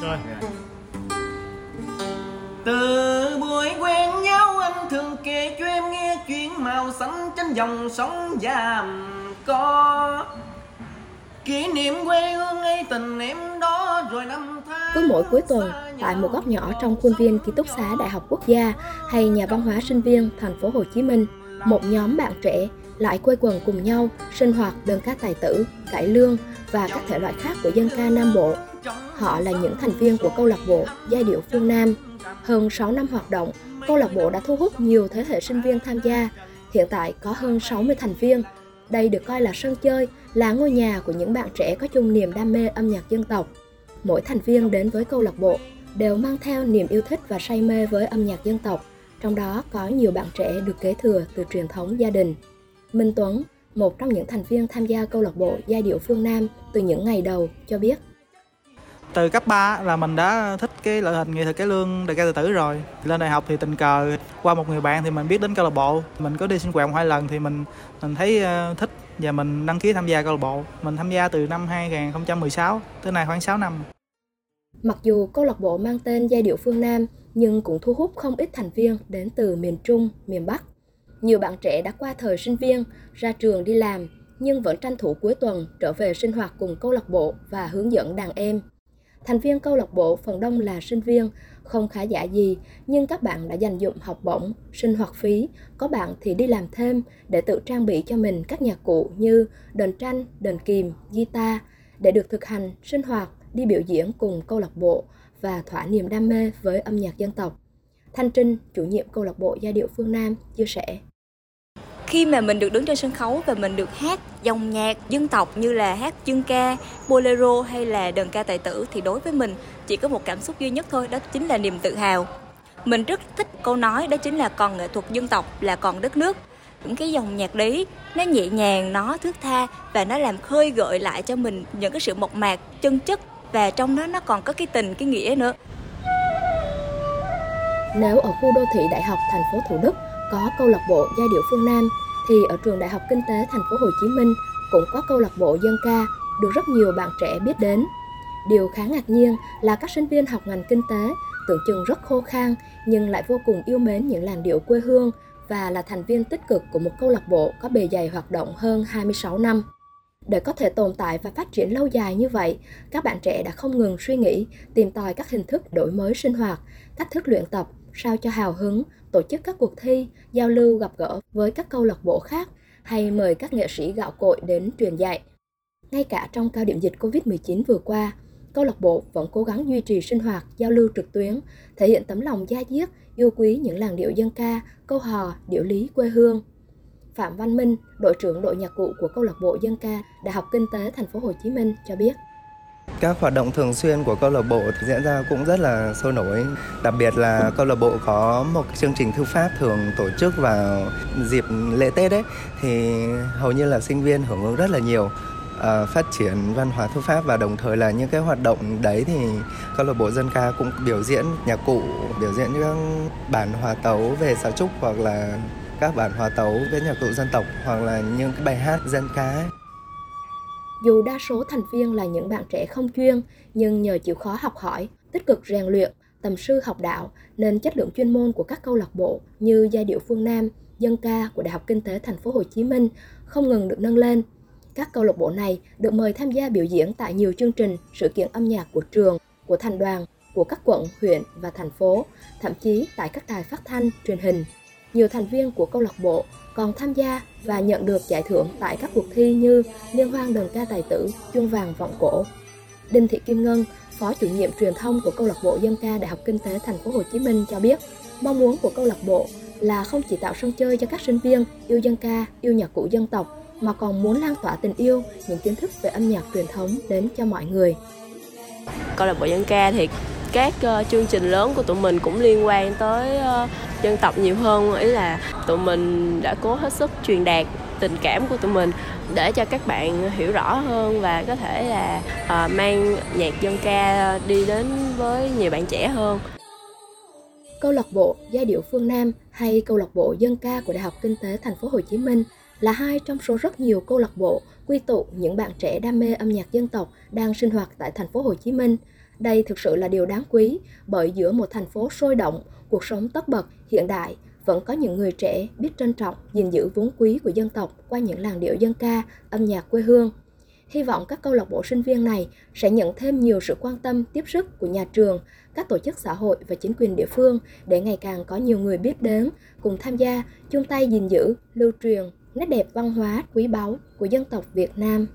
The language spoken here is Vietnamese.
Rồi. Từ buổi quen nhau anh thường kể cho em nghe chuyện màu xanh trên dòng sông giàm có Kỷ niệm quê hương ấy tình em đó rồi năm tháng Cứ mỗi cuối tuần, tại một góc nhỏ trong khuôn viên ký túc xá Đại học Quốc gia hay nhà văn hóa sinh viên thành phố Hồ Chí Minh, một nhóm bạn trẻ lại quây quần cùng nhau sinh hoạt đơn ca tài tử, cải lương và các thể loại khác của dân ca Nam Bộ. Họ là những thành viên của câu lạc bộ Giai điệu phương Nam. Hơn 6 năm hoạt động, câu lạc bộ đã thu hút nhiều thế hệ sinh viên tham gia. Hiện tại có hơn 60 thành viên. Đây được coi là sân chơi, là ngôi nhà của những bạn trẻ có chung niềm đam mê âm nhạc dân tộc. Mỗi thành viên đến với câu lạc bộ đều mang theo niềm yêu thích và say mê với âm nhạc dân tộc. Trong đó có nhiều bạn trẻ được kế thừa từ truyền thống gia đình. Minh Tuấn, một trong những thành viên tham gia câu lạc bộ Giai điệu phương Nam từ những ngày đầu, cho biết từ cấp 3 là mình đã thích cái loại hình nghệ thuật cái lương đề ca tự tử rồi lên đại học thì tình cờ qua một người bạn thì mình biết đến câu lạc bộ mình có đi sinh hoạt một hai lần thì mình mình thấy ờ, thích và mình đăng ký tham gia câu lạc bộ mình tham gia từ năm 2016 tới nay khoảng 6 năm Mặc dù câu lạc bộ mang tên Giai điệu phương Nam nhưng cũng thu hút không ít thành viên đến từ miền Trung, miền Bắc. Nhiều bạn trẻ đã qua thời sinh viên, ra trường đi làm nhưng vẫn tranh thủ cuối tuần trở về sinh hoạt cùng câu lạc bộ và hướng dẫn đàn em. Thành viên câu lạc bộ phần đông là sinh viên, không khá giả gì, nhưng các bạn đã dành dụng học bổng, sinh hoạt phí, có bạn thì đi làm thêm để tự trang bị cho mình các nhạc cụ như đờn tranh, đờn kìm, guitar. Để được thực hành, sinh hoạt, đi biểu diễn cùng câu lạc bộ và thỏa niềm đam mê với âm nhạc dân tộc. Thanh Trinh, chủ nhiệm câu lạc bộ Giai điệu phương Nam, chia sẻ khi mà mình được đứng trên sân khấu và mình được hát dòng nhạc dân tộc như là hát dân ca, bolero hay là đờn ca tài tử thì đối với mình chỉ có một cảm xúc duy nhất thôi, đó chính là niềm tự hào. Mình rất thích câu nói đó chính là còn nghệ thuật dân tộc là còn đất nước. Những cái dòng nhạc đấy nó nhẹ nhàng, nó thước tha và nó làm khơi gợi lại cho mình những cái sự mộc mạc, chân chất và trong đó nó còn có cái tình, cái nghĩa nữa. Nếu ở khu đô thị Đại học thành phố Thủ Đức có câu lạc bộ giai điệu phương Nam thì ở trường Đại học Kinh tế Thành phố Hồ Chí Minh cũng có câu lạc bộ dân ca được rất nhiều bạn trẻ biết đến. Điều khá ngạc nhiên là các sinh viên học ngành kinh tế tưởng chừng rất khô khan nhưng lại vô cùng yêu mến những làn điệu quê hương và là thành viên tích cực của một câu lạc bộ có bề dày hoạt động hơn 26 năm. Để có thể tồn tại và phát triển lâu dài như vậy, các bạn trẻ đã không ngừng suy nghĩ, tìm tòi các hình thức đổi mới sinh hoạt, cách thức luyện tập sao cho hào hứng, tổ chức các cuộc thi, giao lưu gặp gỡ với các câu lạc bộ khác hay mời các nghệ sĩ gạo cội đến truyền dạy. Ngay cả trong cao điểm dịch Covid-19 vừa qua, câu lạc bộ vẫn cố gắng duy trì sinh hoạt, giao lưu trực tuyến, thể hiện tấm lòng gia diết, yêu quý những làn điệu dân ca, câu hò, điệu lý quê hương. Phạm Văn Minh, đội trưởng đội nhạc cụ của câu lạc bộ dân ca Đại học Kinh tế Thành phố Hồ Chí Minh cho biết. Các hoạt động thường xuyên của câu lạc bộ diễn ra cũng rất là sôi nổi. Đặc biệt là câu lạc bộ có một chương trình thư pháp thường tổ chức vào dịp lễ Tết ấy thì hầu như là sinh viên hưởng ứng rất là nhiều uh, phát triển văn hóa thư pháp và đồng thời là những cái hoạt động đấy thì câu lạc bộ dân ca cũng biểu diễn nhạc cụ, biểu diễn các bản hòa tấu về sáo trúc hoặc là các bản hòa tấu với nhạc cụ dân tộc hoặc là những cái bài hát dân ca ấy. Dù đa số thành viên là những bạn trẻ không chuyên, nhưng nhờ chịu khó học hỏi, tích cực rèn luyện, tầm sư học đạo nên chất lượng chuyên môn của các câu lạc bộ như giai điệu phương Nam, dân ca của Đại học Kinh tế Thành phố Hồ Chí Minh không ngừng được nâng lên. Các câu lạc bộ này được mời tham gia biểu diễn tại nhiều chương trình, sự kiện âm nhạc của trường, của thành đoàn, của các quận, huyện và thành phố, thậm chí tại các đài phát thanh, truyền hình. Nhiều thành viên của câu lạc bộ còn tham gia và nhận được giải thưởng tại các cuộc thi như Liên hoan đờn ca tài tử, chuông vàng vọng cổ. Đinh Thị Kim Ngân, Phó chủ nhiệm truyền thông của câu lạc bộ dân ca Đại học Kinh tế Thành phố Hồ Chí Minh cho biết, mong muốn của câu lạc bộ là không chỉ tạo sân chơi cho các sinh viên yêu dân ca, yêu nhạc cụ dân tộc mà còn muốn lan tỏa tình yêu, những kiến thức về âm nhạc truyền thống đến cho mọi người. Câu lạc bộ dân ca thì các uh, chương trình lớn của tụi mình cũng liên quan tới uh, dân tộc nhiều hơn ý là tụi mình đã cố hết sức truyền đạt tình cảm của tụi mình để cho các bạn hiểu rõ hơn và có thể là uh, mang nhạc dân ca đi đến với nhiều bạn trẻ hơn. Câu lạc bộ giai điệu phương Nam hay câu lạc bộ dân ca của Đại học Kinh tế Thành phố Hồ Chí Minh là hai trong số rất nhiều câu lạc bộ quy tụ những bạn trẻ đam mê âm nhạc dân tộc đang sinh hoạt tại thành phố Hồ Chí Minh. Đây thực sự là điều đáng quý bởi giữa một thành phố sôi động, cuộc sống tất bật, hiện đại, vẫn có những người trẻ biết trân trọng, gìn giữ vốn quý của dân tộc qua những làn điệu dân ca, âm nhạc quê hương. Hy vọng các câu lạc bộ sinh viên này sẽ nhận thêm nhiều sự quan tâm, tiếp sức của nhà trường, các tổ chức xã hội và chính quyền địa phương để ngày càng có nhiều người biết đến, cùng tham gia, chung tay gìn giữ, lưu truyền nét đẹp văn hóa quý báu của dân tộc Việt Nam.